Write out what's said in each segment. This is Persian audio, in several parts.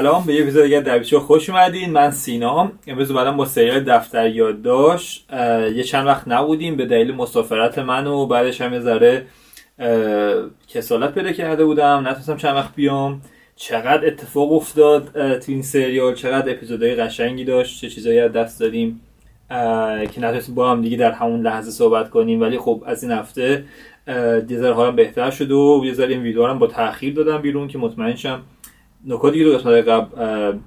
سلام به یه اپیزود دیگه در خوش اومدین. من سینام. امروز بعدم با سریال دفتر یادداشت. یه چند وقت نبودیم به دلیل مسافرت من و بعدش هم یه ذره کسالت پیدا کرده بودم. نتونستم چند وقت بیام. چقدر اتفاق افتاد تو این سریال؟ چقدر اپیزودهای قشنگی داشت؟ چه چیزایی از دست دادیم؟ که نتونستیم با هم دیگه در همون لحظه صحبت کنیم. ولی خب از این هفته دیزر حالم بهتر شده و یه ذره این ویدیو هم با تاخیر دادم بیرون که مطمئن شم نکاتی رو قسمت قبل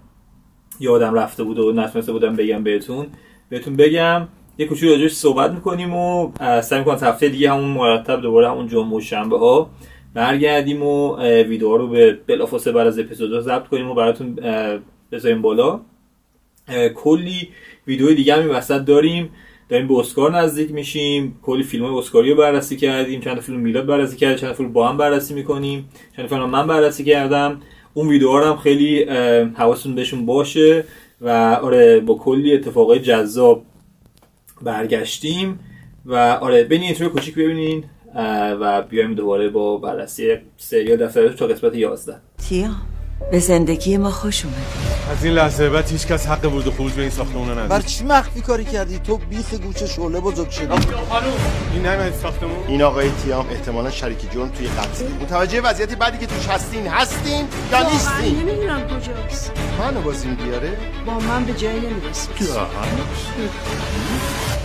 یادم رفته بود و نتونسته بودم بگم بهتون. بهتون بگم یه کوچولو راجعش صحبت می‌کنیم و سعی می‌کنم هفته دیگه همون مرتب دوباره همون جمعه و شنبه ها برگردیم و ویدیو رو به بلافاصله بعد از اپیزود ضبط کنیم و براتون بذاریم بالا. کلی ویدیو دیگه هم وسط داریم. داریم به اسکار نزدیک میشیم. کلی فیلم های اسکاری رو بررسی کردیم. چند فیلم میلاد بررسی کردیم. چند فیلم با هم بررسی می‌کنیم. چند فیلم من بررسی کردم. اون ویدیوها هم خیلی حواستون بهشون باشه و آره با کلی اتفاقای جذاب برگشتیم و آره ببینید اینترو کوچیک ببینین و بیایم دوباره با بررسی سریال دفتر تا قسمت 11 تیا به زندگی ما خوش اومدی. از این لحظه بعد هیچ کس حق ورود و خروج به این ساختمون نداره بر چی مخفی کاری کردی؟ تو بیخ گوچه شعله بزرگ شدی. این نه ساختمون. این آقای تیام احتمالا شریک جرم توی قتل متوجه وضعیت بعدی که توش هستین هستین یا نیستین؟ نمی‌دونم کجاست. منو بازیم بیاره؟ با من به جایی نمی‌رسه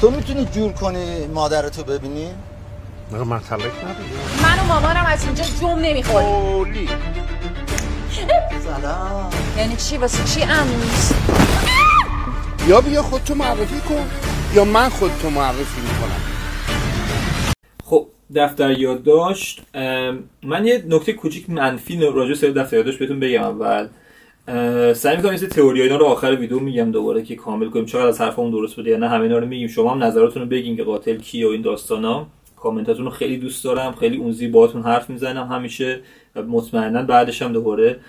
تو می‌تونی جور کنی مادرتو ببینی؟ نه من تلک ندارم. من و مامانم از اینجا جم نمی‌خوریم. سلام. یعنی چی؟ واسه چی امروز یا بیا خودتو معرفی کن یا من خودتو معرفی می‌کنم. خب دفتر یادداشت من یه نکته کوچیک منفی راجع سر دفتر یادداشت بهتون بگم اول. سعی می‌کنم این تئوری اینا رو آخر ویدیو میگم دوباره که کامل کنیم. چقدر از حرفمون درست بوده یا نه همه اینا رو میگیم. شما هم نظراتتون رو بگین که قاتل کیه و این داستانا. کامنتاتون رو خیلی دوست دارم. خیلی اون باهاتون حرف می‌زنم همیشه. مطمئنا بعدش هم دوباره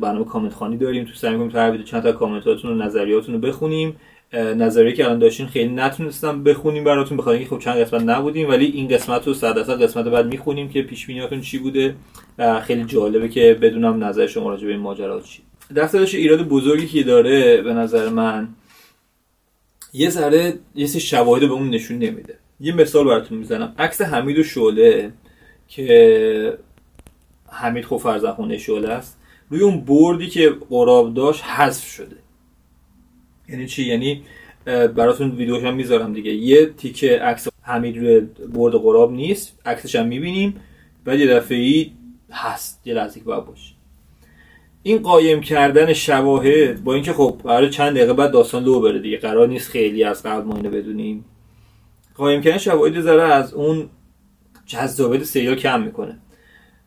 برنامه کامنت خانی داریم. تو سعی می‌کنیم تو هر ویدیو چند تا کامنتاتون و نظریاتون رو بخونیم نظریه که الان داشتین خیلی نتونستم بخونیم براتون بخاطر اینکه خب چند قسمت نبودیم ولی این قسمت رو 100 درصد قسمت بعد می‌خونیم که پیش بینیاتون چی بوده. و خیلی جالبه که بدونم نظر شما راجع به این ماجرا چی. دفترش ایراد بزرگی که داره به نظر من یه ذره یه سری شواهد به اون نشون نمیده. یه مثال براتون می‌زنم. عکس حمید و شعله که حمید خب فرزخونه شعله است. روی اون بردی که قراب داشت حذف شده. یعنی چی؟ یعنی براتون ویدیوش هم می‌ذارم دیگه. یه تیکه عکس حمید روی برد قراب نیست. عکسش هم می‌بینیم. بعد یه دفعه هست. یه لحظه که باشه. این قایم کردن شواهد با اینکه خب برای چند دقیقه بعد داستان لو بره دیگه. قرار نیست خیلی از قبل ما اینو بدونیم. قایم شواهد ذره از اون جذابیت سریال کم می‌کنه.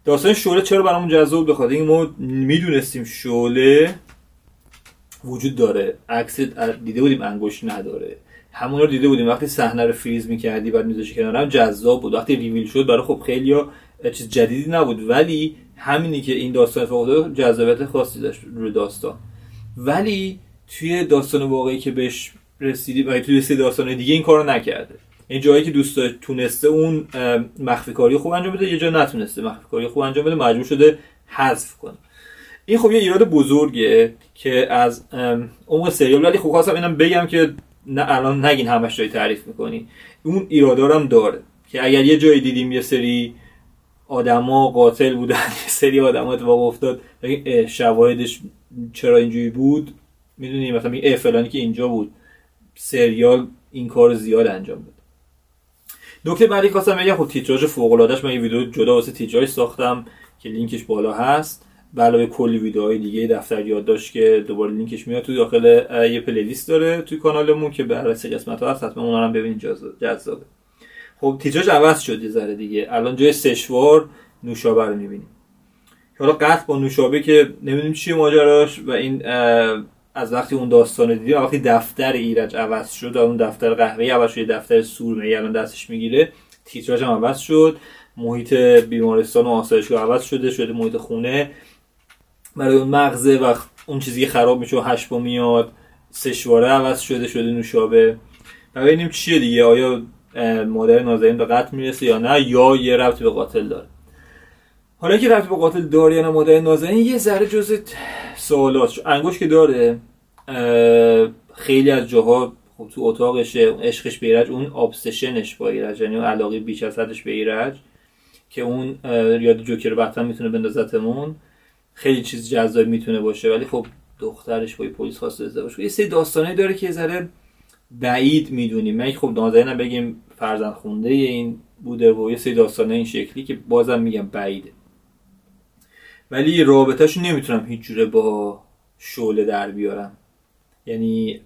داستان شعله چرا برامون جذاب بخواد این ما می‌دونستیم شعله وجود داره. عکس دیده بودیم انگشت نداره. همون رو دیده بودیم. وقتی صحنه رو فریز می‌کردی بعد میذاشی کنار هم جذاب بود. وقتی ریویل شد برای خب خیلی چیز جدیدی نبود. ولی همینی که این داستان افتاد جذابیت خاصی داشت روی داستان. ولی توی داستان واقعی که بهش رسیدی توی سری داستان دیگه این کارو نکرده. این جایی که دوست تونسته اون مخفی کاری خوب انجام بده یه جا نتونسته مخفی کاری خوب انجام بده مجبور شده حذف کنه. این خب یه ایراد بزرگه که از عمق سریال ولی خب خواستم اینم بگم که نه الان نگین همش جای تعریف می‌کنی. اون ایرادارم داره که اگر یه جایی دیدیم یه سری آدما قاتل بودن یه سری آدما اتفاق افتاد شواهدش چرا اینجوری بود؟ می‌دونی مثلا این فلانی که اینجا بود سریال این کار زیاد انجام بده. نکته بعدی خواستم بگم خب تیتراژ فوق العادهش من یه ویدیو جدا واسه تیتراژ ساختم که لینکش بالا هست. به علاوه کلی ویدیوهای دیگه دفتر یادداشت که دوباره لینکش میاد تو داخل یه playlist داره توی کانالمون که بررسی قسمت ها هست حتما اونا هم ببینید جذابه. خب تیتراژ عوض شد یه ذره دیگه. الان جای سشوار نوشابه رو می‌بینیم. حالا قطع با نوشابه که نمی‌دونیم چیه ماجراش و این از وقتی اون داستان دیدیم وقتی دفتر ایرج عوض شد اون دفتر قهوه‌ای عوض شد دفتر سورمه الان دستش می‌گیره تیتراژ هم عوض شد محیط بیمارستان و آسایشگاه عوض شده شده محیط خونه. برای اون مغزه و اون چیزی خراب میشه و هشت میاد سشواره عوض شده شده نوشابه. و ببینیم چیه دیگه؟ آیا مادر نازنین به قتل می‌رسه یا نه؟ یا یه ربطی به قاتل داره؟ حالا که رفت به قاتل داریان مادر نازنین یه ذره جز سوالات انگوش که داره خیلی از جاها خب تو اتاقشه عشقش به ایرج اون ابسشنش با ایرج یعنی اون علاقه بیش از حدش به ایرج که اون یاد جوکر بطن می‌تونه بندازتمون. خیلی چیز جذاب می‌تونه باشه ولی خب دخترش با پلیس خواسته ازدواج یه سری داستانه داره که ذره بعید می‌دونیم. من خب نازنینم بگیم فرزند خونده این بوده و یه سری داستانه این شکلی که بازم میگم بعیده. ولی رابطهش نمی‌تونم هیچ جوره با شعله در بیارم. یعنی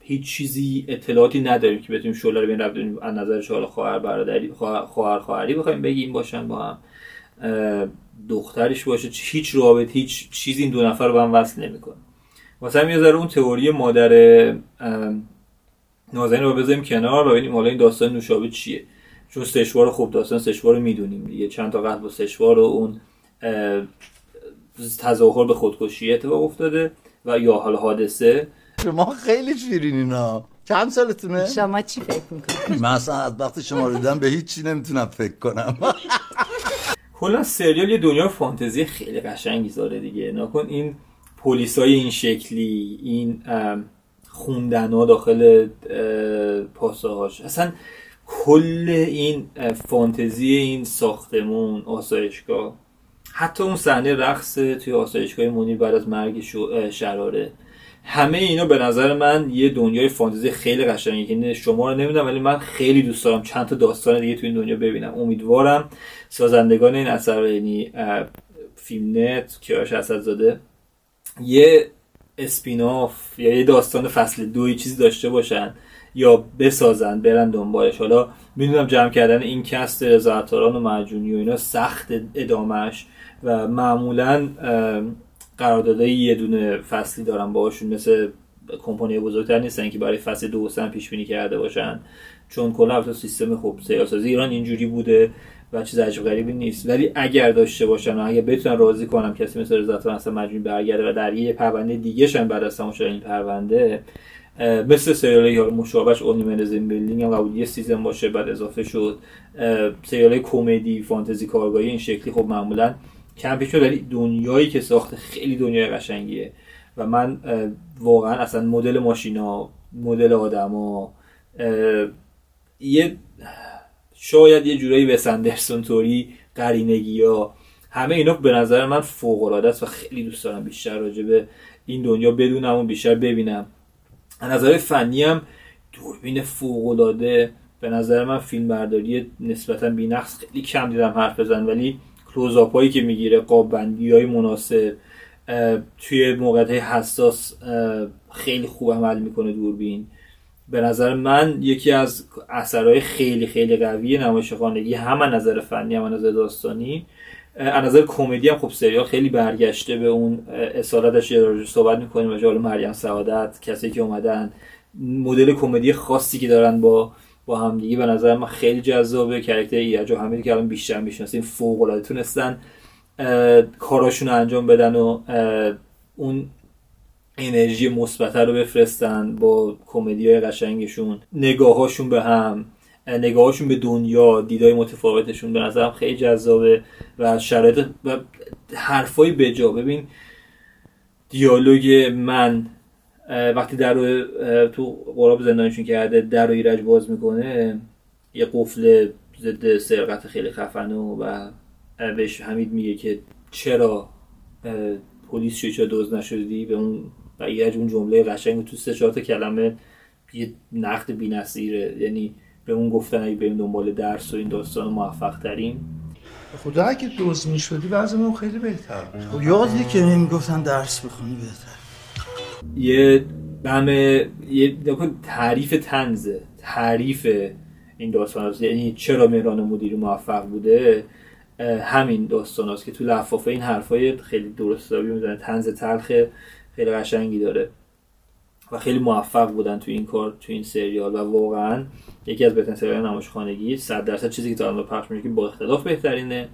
هیچ چیزی اطلاعاتی نداریم که بتونیم شعله رو بین رب از نظر شعله خواهر برادری خواهر خواهری بخوایم بگیم باشن با هم. دخترش باشه هیچ رابطه هیچ چیزی این دو نفر رو به هم وصل نمی‌کنه. واسه یه ذره اون تئوری مادر نازنین رو بذاریم کنار و ببینیم حالا این داستان نوشابه چیه. چون سشوار خوب داستان سشوار رو می‌دونیم دیگه. چند تا قتل با سشوار و اون تظاهر به خودکشی اتفاق افتاده و یا حال حادثه. شما خیلی شیرینینا چند سالتونه؟ شما چی فکر می‌کنید؟ من اصلا از وقتی شما رو دیدم به هیچی نمی‌تونم فکر کنم. کلا سریال یه دنیا فانتزی خیلی قشنگی داره دیگه. نکن این پلیسای این شکلی این خوندن ها داخل پاساهاش اصلا کل این فانتزی این ساختمون آسایشگاه. حتی اون صحنه رقص توی آسایشگاه مونی بعد از مرگ شراره. همه اینا به نظر من یه دنیای فانتزی خیلی قشنگه که شما رو نمی‌دونم ولی من خیلی دوست دارم چند تا داستان دیگه توی این دنیا ببینم. امیدوارم سازندگان این اثر یعنی فیلم نت کیارش اسدزاده یه spin-off یا یه داستان فصل دو چیزی داشته باشن. یا بسازن برن دنبالش. حالا می‌دونم جمع کردن این cast رضا عطاران و مرجونی و اینا سخت ادامهش و معمولا قراردادهای یه دونه فصلی دارن باهاشون مثل کمپانی بزرگتر نیستن که برای فصل دو سه پیش بینی کرده باشن. چون کلا سیستم خوب سریال‌سازی ایران اینجوری بوده و چیز عجب غریبی نیست. ولی اگر داشته باشن و اگر بتونن راضی کنن کسی مثل رضا عطاران مجبور برگرده و در یه پرونده دیگه شن بعد از این پرونده مثل سریال یا مشابهش Only Murders in the Building هم یه season باشه بعد اضافه شد. سریال کمدی فانتزی کارآگاهی این شکلی خب معمولا کم پیش ولی دنیایی که ساخته خیلی دنیای قشنگیه. و من واقعا اصلا مدل ماشینا مدل آدما یه شاید یه جورایی به سندرسون توری قرینگی ها همه اینا به نظر من فوق العاده است و خیلی دوست دارم بیشتر راجع به این دنیا بدونم و بیشتر ببینم. نظر فنی هم دوربین فوق العاده به نظر من فیلم برداری نسبتا بی‌نقص خیلی کم دیدم حرف بزن ولی کلوزاپ هایی که می‌گیره قاب های مناسب توی موقعیت حساس خیلی خوب عمل می‌کنه دوربین. به نظر من یکی از اثرهای خیلی خیلی قوی نمایش خانگی هم نظر فنی هم نظر داستانی از نظر کمدی هم خب سریال خیلی برگشته به اون اصالتش یه صحبت می‌کنیم. و مریم سعادت کسی که اومدن مدل کمدی خاصی که دارن با با همدیگه. به نظر من خیلی جذابه. کرکتر ایرج و همین که الان بیشتر می‌شناسیم. فوق العاده تونستن کاراشون رو انجام بدن و اون انرژی مثبت رو بفرستن با کمدی های قشنگشون. نگاهاشون به هم. نگاهاشون به دنیا دیدای متفاوتشون به نظرم خیلی جذابه و شرایط و حرفای بجا. ببین دیالوگ من وقتی در تو قراب زندانشون کرده در رو ایرج باز می‌کنه یه قفل ضد سرقت خیلی خفنه و بهش حمید میگه که چرا پلیس شوچا دوز نشدی؟ به اون و ایرج اون جمله قشنگ تو سه چهار کلمه یه نقد بی‌نظیره یعنی به اون گفتن اگه بریم دنبال درس و این داستان موفق تریم. خدا اگه دوز می‌شدی وضعمون خیلی بهتر خب یادی که نمی‌گفتن درس بخونی بهتر. یه همه یه تعریف تنزه تعریف این داستان هست. یعنی چرا مهران مدیری موفق بوده؟ همین داستان هست که تو لفافه این حرفای خیلی درست حسابی می‌زنه. تنز تلخ خیلی قشنگی داره. و خیلی موفق بودن تو این کار تو این سریال. و واقعا یکی از بهترین سریال نمایش خانگی 100 درصد چیزی که تا الان پخش میشه که با اختلاف بهترینه.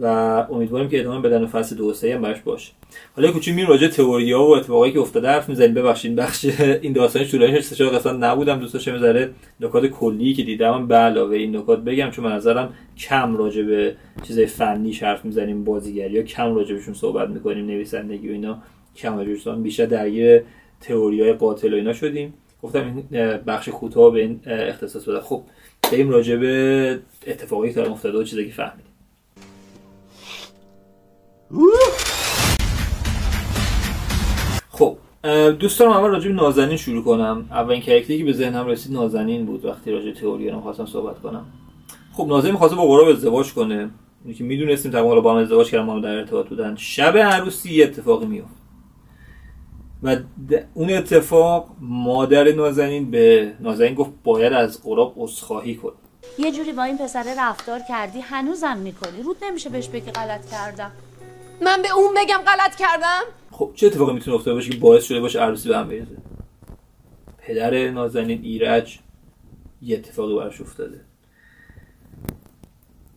و امیدواریم که ادامه بدن فصل دو سه هم براش باشه. حالا کوچولو می راجع تئوریا و اتفاقایی که افتاده حرف می‌زنیم. ببخشید بخش این داستانش طولانی شد سه قسمت نبودم. دوست داشتم ذره نکات کلی که دیدم. به علاوه این نکات بگم چون به نظرم کم راجع به چیزای فنی حرف می‌زنیم بازیگری یا کم راجع بهشون صحبت می‌کنیم نویسندگی و اینا. کم راجع بیشتر درگیر تئوریای قاتل و اینا شدیم. گفتم این بخش کوتاه به این اختصاص بده خب بریم راجع به اتفاقی که افتاده و چیزی که فهمیدیم. خب دوست دارم اول راجع به نازنین شروع کنم. اولین کرکتری که به ذهنم رسید نازنین بود وقتی راجع تئوری خواستم صحبت کنم. خب نازنین می‌خواسته با قراب ازدواج کنه. که می‌دونستیم تقریبا با هم ازدواج کردن ما در ارتباط بودن. شب عروسی یه اتفاقی میفته و اون اتفاق مادر نازنین به نازنین گفت باید از قراب عذرخواهی کن یه جوری با این پسره رفتار کردی هنوزم می‌کنی. رود نمیشه بهش بگی غلط کردم. من به اون بگم غلط کردم؟ خب چه اتفاقی می‌تونه افتاده باشه که باعث شده باشه عروسی به هم بریزه؟ پدر نازنین ایرج یه اتفاقی براش افتاده.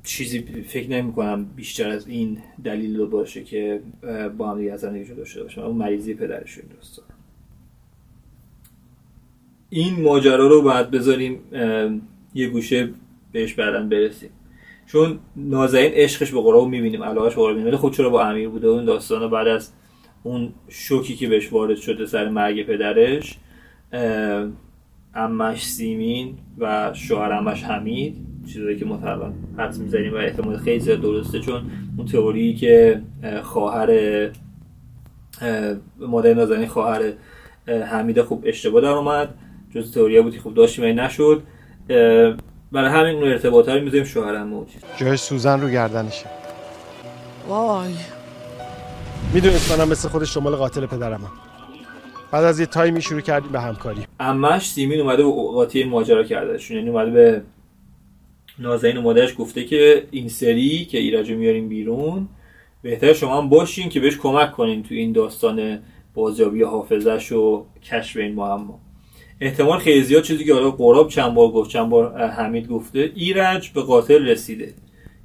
چیزی فکر نمی کنم بیشتر از این دلیل رو باشه که با هم دیگه زندگی داشته باشن. اون مریضی پدرش این این ماجرا رو باید بذاریم یه گوشه بهش بعدا برسیم. چون نازنین عشقش به قرآن می‌بینیم علاقش به قرآن می‌بینیم. خود چرا با امیر بوده؟ اون داستان بعد از اون شوکی که بهش وارد شده سر مرگ پدرش امش سیمین و شوهر امش حمید. چیزایی که ما تقریبا حدس می‌زنیم و احتمال خیلی زیاد درسته چون اون تئوری که خواهر مادر نازنین خواهر حمیده خوب اشتباه در اومد جز تئوری بودی خوب داشتیم این نشد برای همین اون ارتباط رو می‌ذاریم شوهرم موجی جای سوزن رو گردنشه. وای. می‌دونست منم مثل خود شمال قاتل پدرم هم. بعد از یه تایمی شروع کردیم به همکاری. امش سیمین اومده به قاطی ماجرا کردهشون یعنی اومده به نازنین مادرش گفته که این سری که ایرج میاریم بیرون بهتر شما هم باشین که بهش کمک کنین تو این داستان بازیابی حافظش و کشف این معما. احتمال خیلی زیاد چیزی که حالا قراب چند بار گفت چند بار حمید گفته ایرج به قاتل رسیده.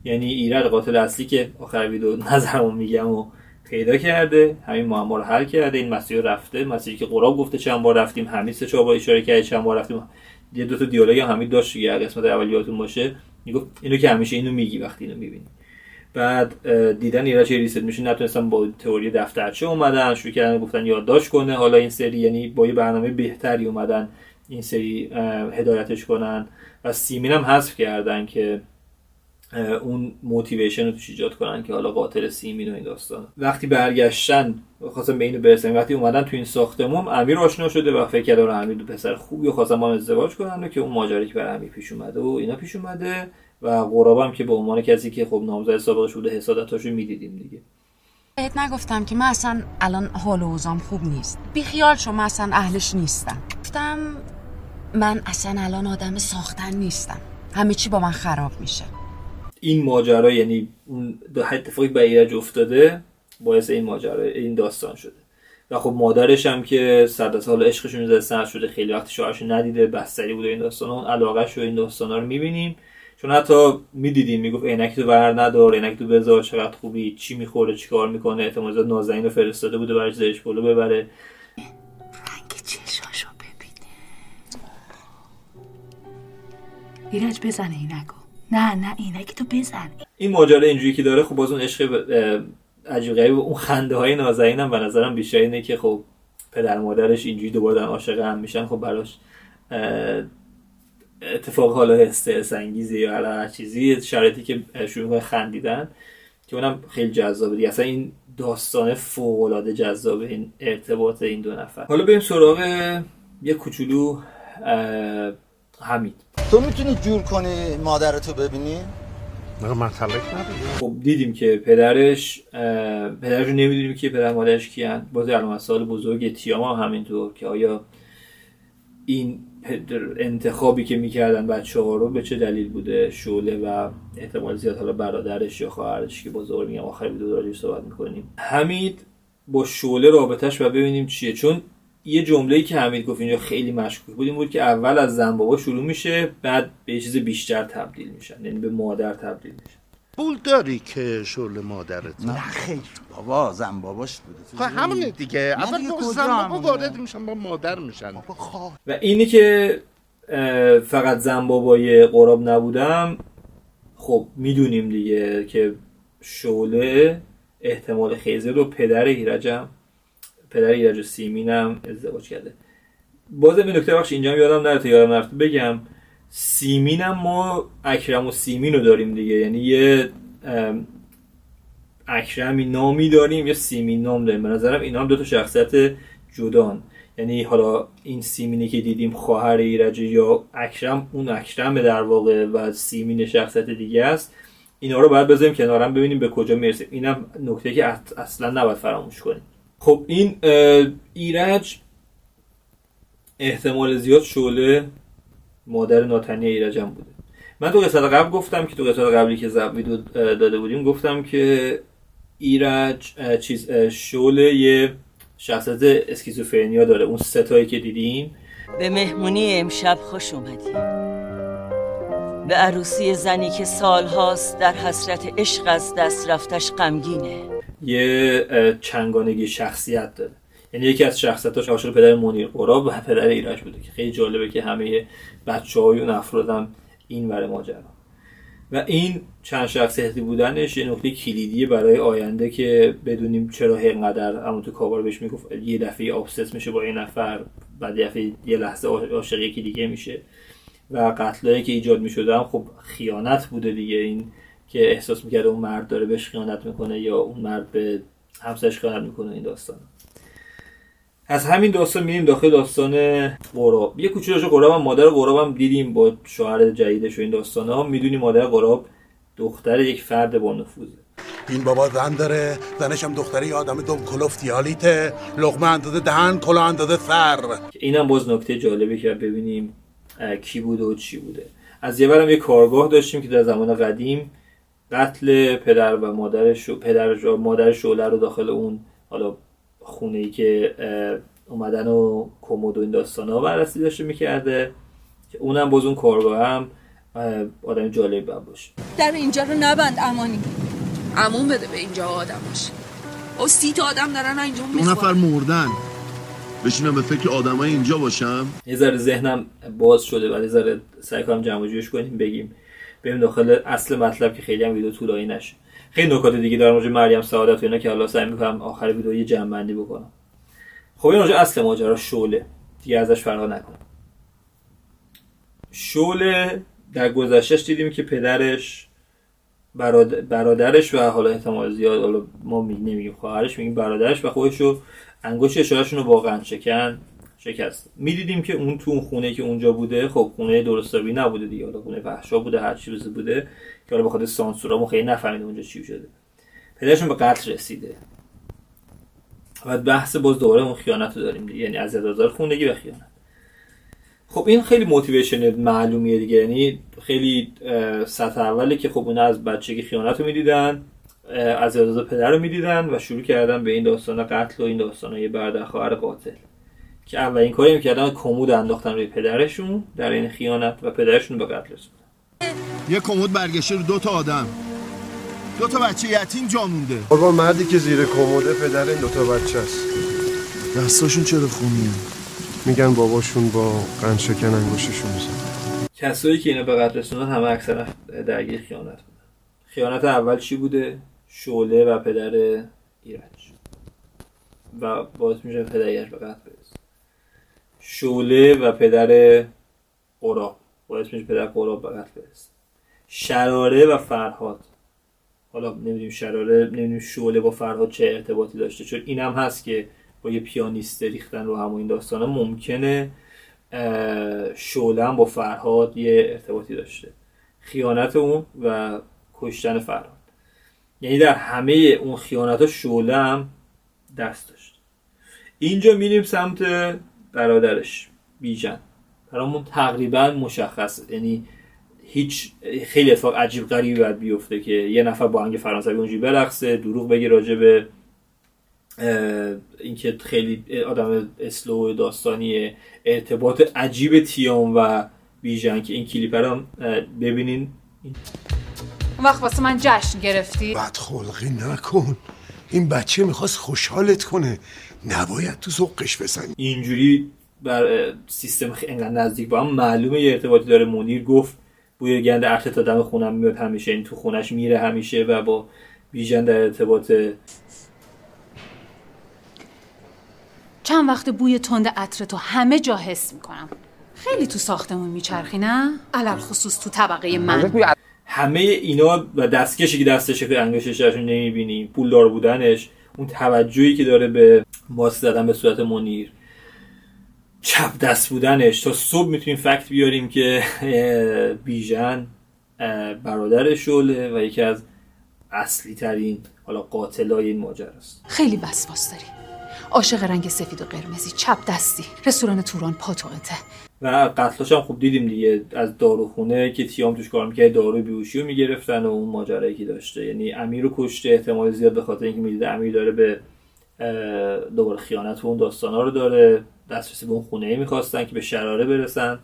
یعنی ایرج قاتل اصلی که آخر ویدیو نظرمو میگم و پیدا کرده همین معما رو حل کرده این مسیر رفته. مسیری که قراب گفته چند بار رفتیم حمید سه چهار بار اشاره کرد چند بار رفتیم. یه دو تا دیالوگ هم حمید داشت یه قسمت اولیاتون باشه می‌گفت اینو که همیشه اینو میگی وقتی اینو می‌بینی. بعد دیدن ایرج ریست میشه نتونستم با تئوری دفترچه اومدن شروع کردن گفتن یادداشت کنه. حالا این سری یعنی با یه برنامه بهتری اومدن این سری هدایتش کنن. و سیمین هم حذف کردن که اون موتیویشن رو توش ایجاد کنن که حالا قاتل سیمین و این داستان. وقتی برگشتن خواستم به اینو برسن وقتی اومدن تو این ساختمون امیر آشنا شده و فکر کرده امیر پسر خوبی و خواستن با ازدواج کنن و که اون ماجرایی که برای امیر پیش اومده و اینا پیش اومده و قرابم که به عنوان کسی که خب نامزد سابقش بوده حسادتاشو می‌دیدیم دیگه. بهت نگفتم که من اصلا الان حال و اوزام خوب نیست. بیخیال شو من اصلا اهلش نیستم. گفتم من اصلا الان آدم ساختن نیستم. همه چی با من خراب میشه. این ماجرا یعنی اون اتفاقی به ایرج افتاده باعث این ماجرا این داستان شده. و خب مادرش هم که صد سال عشقشون زده سر شده خیلی وقت شوهرش ندیده بستری بوده این داستان اون علاقهش و این داستانا رو می‌بینیم. چون حتی می‌دیدیم می‌گفت عینک تو ور ندار عینک تو بذار چقدر خوبی چی می‌خوره چیکار می‌کنه. احتمال زیاد نازنین رو فرستاده بوده برای زرش پلو ببره. ایرج بزن عینکو نه نه عینک تو بزن. این ماجرا اینجوری که داره خب باز اون عشق عجیب غریب اون خنده های نازنین هم به نظرم بیشتر اینه که خب پدر مادرش اینجوری دوباره دارن عاشق هم میشن خب براش اتفاق حالا استرس انگیزه یا هر چیزی شرایطی که شروع می‌کنه خندیدن که اونم خیلی جذابه دیگه. اصلا این داستان فوق العاده جذابه این ارتباط این دو نفر. حالا بریم سراغ یه کوچولو حمید. تو می‌تونی جور کنی مادرتو ببینی؟ مطلق خب دیدیم که پدرش پدرش رو نمی‌دونیم که پدر مادرش کیان. باز علامت سال بزرگ تیام هم همینطور که آیا این انتخابی که می‌کردن بچه ها رو به چه دلیل بوده؟ شعله و احتمال زیاد حالا برادرش یا خواهرش که بازار میگم آخر ویدیو صحبت می‌کنیم. حمید با شعله رابطش و ببینیم چیه. چون یه جمله‌ای که حمید گفت اینجا خیلی مشکوک بود این بود که اول از زن بابا شروع میشه بعد به یه چیز بیشتر تبدیل میشن یعنی به مادر تبدیل میشن. پول داری که شغل مادرت؟ نه خیر. بابا زن باباش بوده. خب همونه دیگه. نه اول کجا زن بابا؟ وارد میشن با مادر میشن. و اینی که فقط زن بابای قراب نبودم خب می‌دونیم دیگه که شعله احتمال خیلی زیاد و پدر ایرجم پدر ایرج و سیمینم ازدواج کرده. بازم این نکته بخش اینجا هم یادم نره تا یادم نرفته بگم سیمینم ما اکرم و سیمین رو داریم دیگه. یعنی یه اکرمی نامی داریم یا سیمین نام داریم. به نظرم اینا هم دو تا شخصیت جدان. یعنی حالا این سیمینی که دیدیم خواهر ایرج یا اکرم اون اکرم در واقع و سیمین شخصیت دیگه است. اینا رو باید بذاریم کنارم ببینیم به کجا می‌رسیم. اینم نکته که اص- اصلا نباید فراموش کنیم. خب این ایرج احتمال زیاد شعله مادر ناتنی ایرجم بوده. من تو قسمت قبل گفتم که تو قسمت قبلی که زب ویدیو داده بودیم گفتم که ایرج چیز شعله یه شخصیت اسکیزوفرنیا داره. اون ستایی که دیدیم. به مهمونی امشب خوش اومدی. به عروسی زنی که سالهاست در حسرت عشق از دست رفتش غمگینه. یه چنگانگی شخصیت داره. یعنی یکی از شخصیتاش عاشق پدر منیر قراب و پدر ایرج بوده که خیلی جالبه که همه بچه های اون افراد هم این ور ماجرا. و این چند شخصیتی بودنش یه نکته کلیدیه برای آینده که بدونیم چرا اینقدر همون تو کابار بهش می‌گفت. یه دفعه آبسس میشه با یه نفر بعد یه یه لحظه عاشق یکی دیگه میشه. و قتلایی که ایجاد می‌شده هم خب خیانت بوده دیگه. این که احساس می‌کرده اون مرد داره بهش خیانت می‌کنه یا اون مرد به همسرش خیانت می‌کنه این داستان. از همین داستان میریم داخل داستان قراب یه کوچولو قراب هم مادر قراب هم دیدیم با شوهر جدیدش و این داستان ها می‌دونیم مادر قراب دختر یک فرد با نفوذه این بابا زن داره زنش هم دختری آدم دم کلفتی حالیته لقمه اندازه دهن کلا اندازه سر. اینم باز نکته جالبی که ببینیم کی بوده و چی بوده. از یه برم یه کارگاه داشتیم که در زمان قدیم قتل پدر و مادر شو پدر و مادر شعله رو داخل اون حالا خونه ای که اومدن و کمد و این داستان ها بررسی داشته می‌کرده. که اونم باز اون کارگاه هم آدم جالبی باید باشه. در اینجا رو نبند امانی. امون بده به اینجا آدماش او سی تا آدم دارن اینجا دو نفر مردن. بشینم به فکر آدمای اینجا باشم. یه ذره ذهنم باز شده ولی ذره سعی کنم جمع جورش کنیم بگیم بریم داخل اصل مطلب که خیلی هم ویدیو طولانی نشه. خیلی نکات دیگه دارم راجع مریم سعادت و اینا که حالا سعی می‌کنم آخر ویدیو یه جمع بکنم. خب این اصل ماجرا شعله. دیگه ازش فرار نکنم شعله در گذشتهش دیدیم که پدرش برادر برادرش و حالا احتمال زیاد حالا ما می نمیگیم خواهرش میگیم برادرش و خودش رو انگشت اشارهشون رو واقعا شکن. شکست. می‌دیدیم که اون تو اون خونه که اونجا بوده خب خونه درستابی نبوده دیگه. حالا خونه وحشا بوده هر چیزی بوده که حالا بخاطر سانسورا ما خیلی نفهمیدیم اونجا چی شده. پدرشون به قتل رسیده. و بحث باز دوباره اون خیانت رو داریم دیگه. یعنی از آزار خونگی و خیانت. خب این خیلی موتیویشن معلومیه دیگه. یعنی خیلی سطح اوله که خب اونا از بچگی خیانت رو می‌دیدن از ازاز پدر رو می‌دیدن و شروع کردن به این داستان قتل و این داستان یه برادر خواهر قاتل. که اولین کاری می‌کردن کمود انداختن روی پدرشون در این خیانت و پدرشون به قتل رسوندن. یه کمد برگشته رو دو تا آدم. دو تا بچه یتیم جا مونده. قربان مردی که زیر کموده پدر این دوتا بچه است. دستاشون چرا خونیه؟ میگن باباشون با قند شکن انگوششون میزن کسایی که اینا به قتل رسوندن همه اکثرا درگیر خیانت بودن. خیانت اول چی بوده؟ شعله و پدر ایرج. و باعث میشه پدر ایرج به قتل برسه. شعله و پدر قراب. باعث میشه پدر قراب قتل برسه شراره و فرهاد. حالا نمی‌دونیم شراره نمی‌دونیم شعله با فرهاد چه ارتباطی داشته چون اینم هست که با یه پیانیست ریختن رو همون این داستانه ممکنه اه، شعله هم با فرهاد یه ارتباطی داشته. خیانت اون و کشتن فرهاد. یعنی در همه اون خیانت ها شعله هم دست داشت. اینجا میریم سمت برادرش بیژن. برامون تقریبا مشخصه یعنی هیچ خیلی اتفاق عجیب غریبی باید بیفته که یه نفر با آهنگ فرانسوی اونجوری برقصه دروغ بگه راجع به اینکه خیلی آدم اسلو داستانی ارتباط عجیب تیام و بیژن که این کلیپ رو ببینین. اون وقت واسه من جشن گرفتی. بد خلقی نکن. این بچه می‌خواست خوشحالت کنه. نباید تو ذوقش بزنی. اینجوری بر سیستم خیلی انقدر نزدیک با هم معلومه یه ارتباطی داره. منیر گفت بوی گند ارتش تا دم خونم میاد همیشه. این تو خونش میره همیشه و با بیژن در ارتباط چند وقت بوی تند عطر تو همه جا حس می‌کنم. خیلی تو ساختمون میچرخی نه؟ علل خصوص تو طبقه من. همه اینا و دستکشی که دستش که انگشتش رو نمی‌بینیم پول دار بودنش. اون توجهی که داره به ماست زدن به صورت منیر. چپ دست بودنش. تا صبح می‌تونیم فکت بیاریم که بیژن برادر شعله و یکی از اصلی ترین حالا قاتلای این ماجرا است خیلی وسواس داری عاشق رنگ سفید و قرمزی چپ دستی. رستوران توران پاتوقته و قتلاش هم خوب دیدیم دیگه. از داروخونه که تیام توش کار می‌کرد دارو بیوشی رو می‌گرفتن و اون ماجرایی که داشته. یعنی امیر رو کشته احتمال زیاد به خاطر اینکه می‌دیده امیر داره به دوباره خیانت و اون داستانا رو داره. دسترسی به اون خونه ای می‌خواستن که به شراره برسن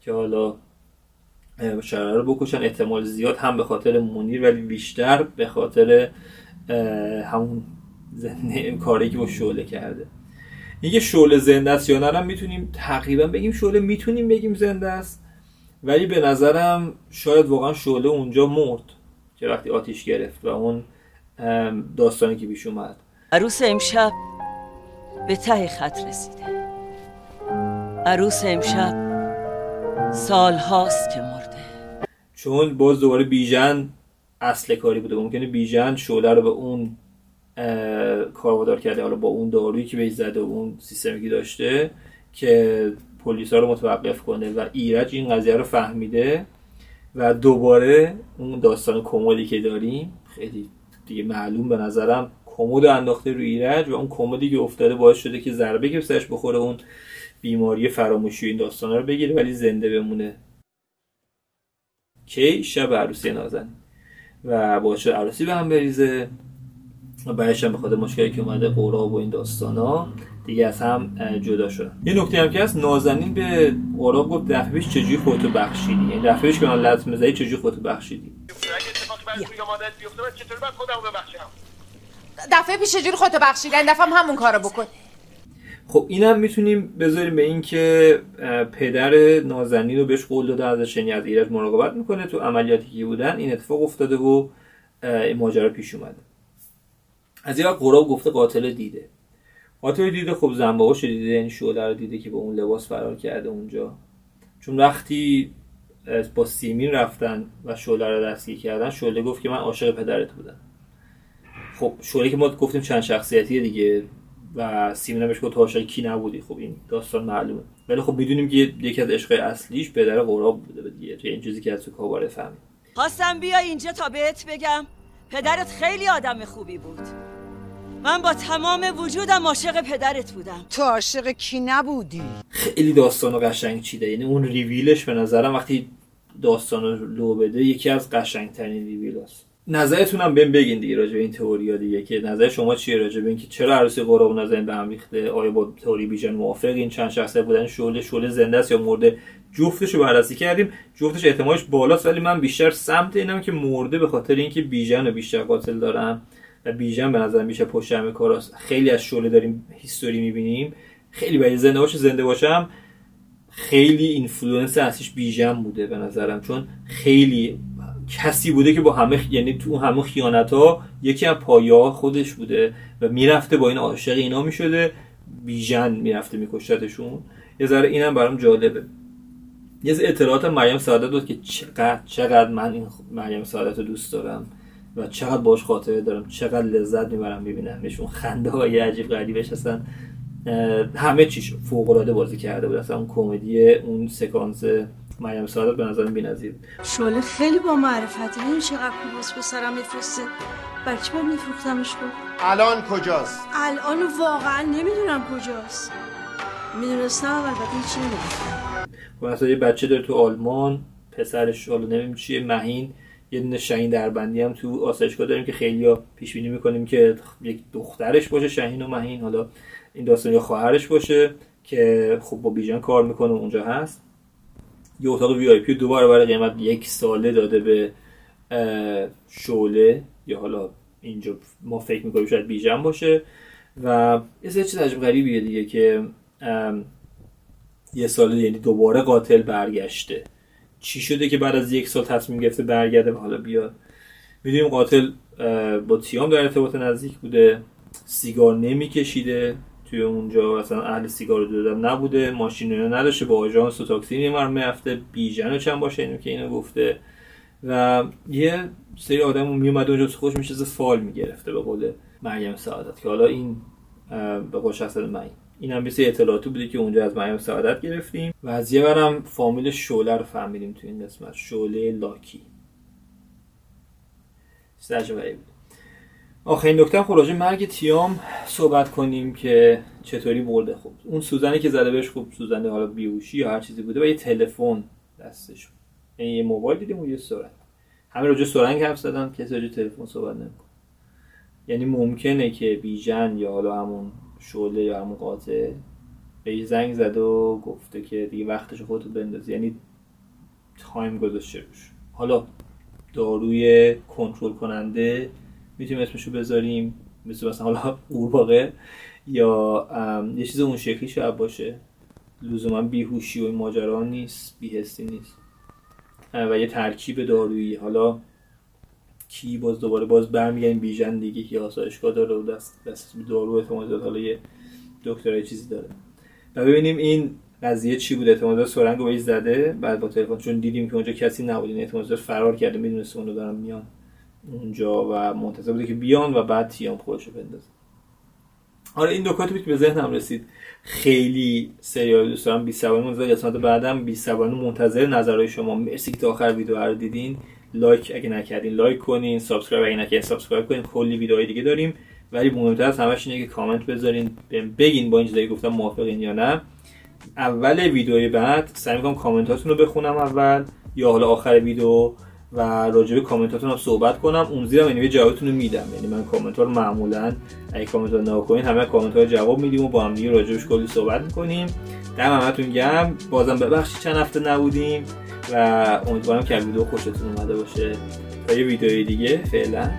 که حالا شراره رو بکشن. احتمال زیاد هم به خاطر منیر ولی بیشتر به خاطر همون کاری که با شعله کرده. اینکه شعله زنده است یا نه می‌تونیم تقریبا بگیم شعله می‌تونیم بگیم زنده است ولی به نظرم شاید واقعا شعله اونجا مرد که وقتی آتیش گرفت و اون داستانی که پیش اومد. عروس امشب به ته خط رسیده. عروس امشب سال هاست که مرده. چون باز دوباره بیژن اصل کاری بوده. ممکنه بیژن شعله رو به اون کار کرده حالا با اون دارویی که بهش زده و اون سیستمی که داشته که پلیسا رو متوقف کنه و ایرج این قضیه رو فهمیده و دوباره اون داستان کمدی که داریم خیلی دیگه معلوم به نظرم کمد انداخته رو ایرج و اون کمدی که افتاده باعث شده که ضربه که سرش بخوره اون بیماری فراموشی این داستان رو بگیره ولی زنده بمونه. کی؟ شب عروسی نازن و باشه عروسی به هم بریزه. بعدش هم بخاطر مشکلی که اومده قراب و این داستانا دیگه از هم جدا شدن یه نکته هم که هست نازنین به قراب گفت دفعه پیش چجوری خودتو بخشیدی؟ یعنی دفعه پیش که من لطمه زدی چجوری خودتو بخشیدی؟ دفعه پیش چجوری خودتو بخشیدی این دفعه هم همون کارو بکن. خب اینم می‌تونیم بذاریم به این که پدر نازنین رو بهش قول داده ازش یعنی از ایرج مراقبت می‌کنه تو عملیاتی که بودن. این اتفاق افتاده و این ماجرا پیش اومده. از یه قراب گفته قاتل دیده. قاتل دیده خب زنباقش دیده یعنی شعله رو دیده که با اون لباس فرار کرده اونجا. چون وقتی با سیمین رفتن و شعله رو دستگیر کردن شعله گفت که من عاشق پدرت بودم. خب شعله که ما گفتیم چند شخصیتیه دیگه و سیمین بهش گفت عاشق کی نبودی. خب این داستان معلومه. ولی خب می‌دونیم که یکی از عشق اصلیش پدر قراب بوده دیگه تو این چیزی که از تو کاباره فهمید. خواستم بیا اینجا تا بهت بگم. پدرت خیلی آدم خوبی بود. من با تمام وجودم عاشق پدرت بودم. تو عاشق کی نبودی؟ خیلی داستانو قشنگ چیده. یعنی اون ریویلش به نظرم وقتی داستانو لو بده یکی از قشنگترین ریویل هست نظرتونم بهم بگین دیگه راجع به این تئوریا دیگه که نظر شما چیه راجع به اینکه چرا عروسی قراب و نازنین به هم ریخته؟ آیا با تئوری بیژن موافق این چند شخصیت بودن؟ شعله شعله زنده است یا مرده؟ جفتش رو بررسی کردیم. جفتش احتمالش بالاست ولی من بیشتر سمت اینم که مرده به خاطر اینکه بیژن بیشتر قاتل دارم و بیژن به نظر میشه پشت همه کاراست. خیلی از شعله داریم history می‌بینیم. خیلی باید زنده باشه زنده باشم. خیلی influence اصلیش بیژن بوده به نظرم چون خیلی کسی بوده که با همه یعنی تو همه خیانت ها یکی از پایه خودش بوده و می‌رفته با این عاشق اینا می‌شده. بیژن می‌رفته میکشتشون یه ذره اینم برام جالبه. یه اطلاعات مریم سعادت بود که چقدر چقدر من این مریم سعادت رو دوست دارم. و چقدر باش خاطره دارم چقدر لذت می‌برم میبینمش اون خنده های عجیب غریبش هستن. همه چیش فوق العاده بازی کرده بود. اصلا اون کمدی اون سکانس مریم سعادت به نظر بی‌نظیر شعله خیلی با معرفتی ببین چقدر پولاس به سرم میفرسته. چی من میفروختمش رو؟ الان کجاست؟ الان واقعا نمی‌دونم کجاست. می‌دونستم البته هیچی نمی‌دونم. خب مثلا یه بچه داره تو آلمان. پسرش حالا نمیم چیه مهین. یه دونه شهین دربندی هم تو آسایشگاه داریم که خیلی پیش بینی می‌کنیم که یک دخترش باشه شهین و مهین. حالا این داستان یا خواهرش باشه که خب با بیژن کار می‌کنه اونجا هست. یه اتاق وی آی پی دوباره برای قیمت یک ساله داده به شعله. یا حالا اینجا ما فکر می‌کنیم شاید بیژن باشه. و یه سری چیز عجب غریبیه دیگه که یه سال یعنی دوباره قاتل برگشته. چی شده که بعد از یک سال تصمیم گرفته برگرده؟ و حالا بیاد می‌دونیم قاتل با تیام در ارتباط نزدیک بوده. سیگار نمیکشیده توی اونجا. اصلا اهل سیگار دادن نبوده. ماشین رو نداشته. با آژانس و تاکسی میمار می‌رفته بیژن رو چند باشه اینو که اینو گفته. و یه سری آدم میومد اونجا. خوش میشه فال می‌گرفته به قول مریم سعادت که حالا این به قول شخص من. این هم بیسی اطلاعاتی بوده که اونجا از مریم سعادت گرفتیم. و از یه برم فامیل شوله رو فهمیدیم تو این قسمت. شوله لاکی. بود. آخرین نکته خب راجع مرگ تیام صحبت کنیم که چطوری مرده خوب اون سوزنی که زده بهش خوب سوزنه حالا بیهوشی یا هر چیزی بوده و یه تلفن دستش بود. یعنی یه موبایل دیدیم و یه سرنگ همه راجع سرنگ حرف زدن. کسی تلفن صحبت نمی‌کنه. یعنی ممکنه که بیژن یا حالا همون شعله یا همون قاطع به زنگ زده و گفته که دیگه وقتش خودتو بندازی یعنی تایم گذاشته روش. حالا داروی کنترل کننده می‌تونیم اسمشو بذاریم. مثل مثلا حالا قورباغه یا یه چیز اون شکلی شاید باشه. لزوما بیهوشی و ماجرا نیست بیهستی نیست. و یه ترکیب دارویی. حالا کی باز دوباره باز برمیگردیم بیژن دیگه که آسایشگاه داره و دست دست دارو احتمال حالا یه دکترای چیزی داره. و ببینیم این قضیه چی بود احتمال سرنگ رو زده بعد با تلفن چون دیدیم که اونجا کسی نبود این احتمال فرار کرده می‌دونست اون رو دارن میان اونجا و منتظر بوده که بیان و بعد تیام خودشو بندازه. آره این دو که به ذهنم رسید. خیلی سریال دوست دارم. 20 منتظر قسمت بعدم 20 منتظر نظرهای شما. مرسی که تا آخر ویدیو رو دیدین. لایک اگه نکردین لایک کنین subscribe اگه نکردین subscribe کنین. کلی ویدیوهای دیگه داریم. ولی مهمتر از همش اینه که کامنت بذارین بگین با این چیزایی گفتم موافقین یا نه. اول ویدیوی بعد سعی می‌کنم کامنتاتون رو بخونم اول یا حالا آخر ویدیو و راجع به کامنتاتون هم صحبت کنم. اون زیرم یعنی جوابتون رو میدم. یعنی من کامنت رو معمولا اگه کامنت رو نکنین همه کامنت ها جواب میدیم و با هم دیگه کلی صحبت می‌کنیم. دم همتون گرم. بازم ببخشید چند هفته نبودیم. و امیدوارم که ویدیو خوشتون اومده باشه تا یه ویدیوی دیگه فعلا.